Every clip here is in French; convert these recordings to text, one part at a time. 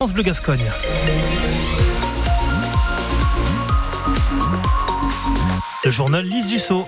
France Bleu Gascogne. Le journal Lise Dussault.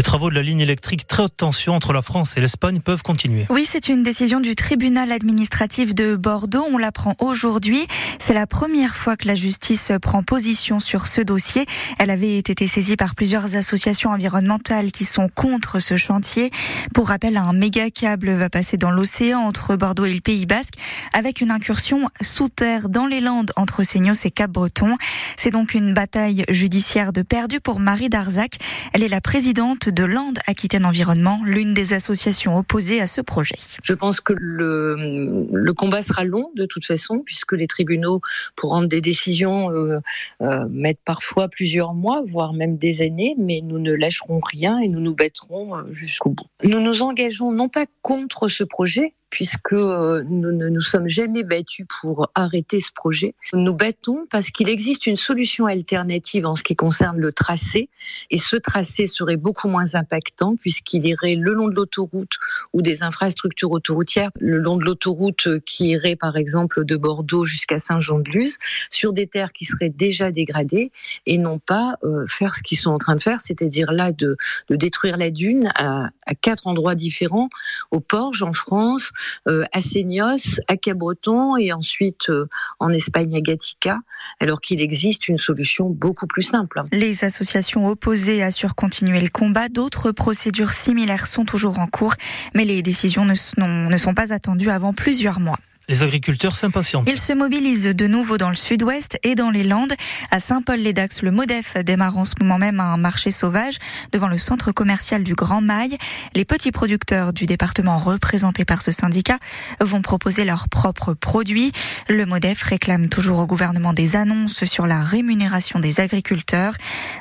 Les travaux de la ligne électrique très haute tension entre la France et l'Espagne peuvent continuer. Oui, c'est une décision du tribunal administratif de Bordeaux. On l'apprend aujourd'hui. C'est la première fois que la justice prend position sur ce dossier. Elle avait été saisie par plusieurs associations environnementales qui sont contre ce chantier. Pour rappel, un méga câble va passer dans l'océan entre Bordeaux et le Pays Basque avec une incursion sous terre dans les Landes entre Seignos et Cap-Breton. C'est donc une bataille judiciaire de perdu pour Marie Darzac. Elle est la présidente de Landes Aquitaine Environnement, l'une des associations opposées à ce projet. Je pense que le, le combat sera long de toute façon, puisque les tribunaux, pour rendre des décisions, euh, euh, mettent parfois plusieurs mois, voire même des années, mais nous ne lâcherons rien et nous nous battrons euh, jusqu'au bout. Nous nous engageons non pas contre ce projet, puisque euh, nous ne nous sommes jamais battus pour arrêter ce projet. Nous battons parce qu'il existe une solution alternative en ce qui concerne le tracé, et ce tracé serait beaucoup moins impactant puisqu'il irait le long de l'autoroute ou des infrastructures autoroutières, le long de l'autoroute qui irait par exemple de Bordeaux jusqu'à Saint-Jean-de-Luz, sur des terres qui seraient déjà dégradées, et non pas euh, faire ce qu'ils sont en train de faire, c'est-à-dire là de, de détruire la dune à, à quatre endroits différents, au Porge en France, à Seignos, à Cabreton et ensuite euh, en Espagne à Gatica, alors qu'il existe une solution beaucoup plus simple. Les associations opposées assurent continuer le combat. D'autres procédures similaires sont toujours en cours, mais les décisions ne sont pas attendues avant plusieurs mois. Les agriculteurs s'impatientent. Ils se mobilisent de nouveau dans le sud-ouest et dans les Landes. À Saint-Paul-les-Dax, le MODEF démarre en ce moment même un marché sauvage devant le centre commercial du Grand Mail. Les petits producteurs du département représentés par ce syndicat vont proposer leurs propres produits. Le MODEF réclame toujours au gouvernement des annonces sur la rémunération des agriculteurs.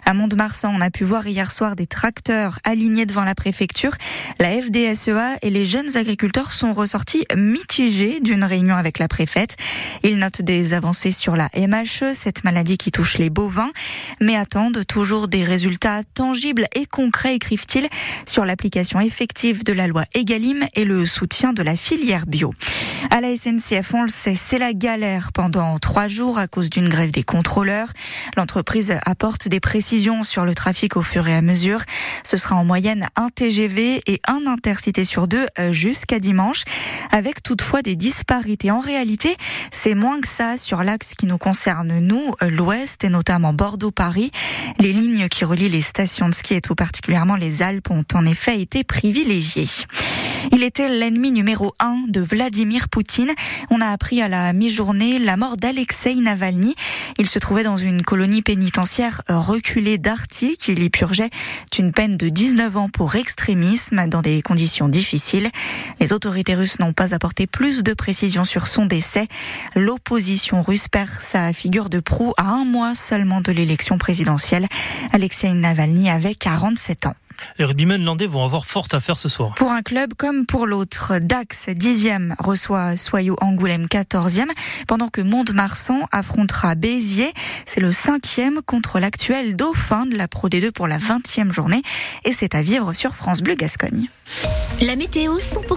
À Mont-de-Marsan, on a pu voir hier soir des tracteurs alignés devant la préfecture. La FDSEA et les jeunes agriculteurs sont ressortis mitigés d'une réunion avec la préfète. Ils notent des avancées sur la MHE, cette maladie qui touche les bovins, mais attendent toujours des résultats tangibles et concrets, écrivent-ils, sur l'application effective de la loi Egalim et le soutien de la filière bio. À la SNCF, on le sait, c'est la galère pendant trois jours à cause d'une grève des contrôleurs. L'entreprise apporte des précisions sur le trafic au fur et à mesure. Ce sera en moyenne un TGV et un intercité sur deux euh, jusqu'à dimanche, avec toutefois des disparités. En réalité, c'est moins que ça sur l'axe qui nous concerne, nous, euh, l'Ouest et notamment Bordeaux-Paris. Les lignes qui relient les stations de ski et tout particulièrement les Alpes ont en effet été privilégiées. Il était l'ennemi numéro un de Vladimir Poutine. On a appris à la mi-journée la mort d'Alexei Navalny. Il se trouvait dans une colonie pénitentiaire reculée d'Arctique. Il y purgeait une peine de 19 ans pour extrémisme dans des conditions difficiles. Les autorités russes n'ont pas apporté plus de précisions sur son décès. L'opposition russe perd sa figure de proue à un mois seulement de l'élection présidentielle. Alexei Navalny avait 47 ans. Les rugbymen landais vont avoir fort à faire ce soir. Pour un club comme pour l'autre, Dax 10e reçoit Soyaux Angoulême 14e, pendant que Mont-de-Marsan affrontera Béziers. C'est le cinquième contre l'actuel dauphin de la Pro D2 pour la 20e journée. Et c'est à vivre sur France Bleu Gascogne. La météo 100%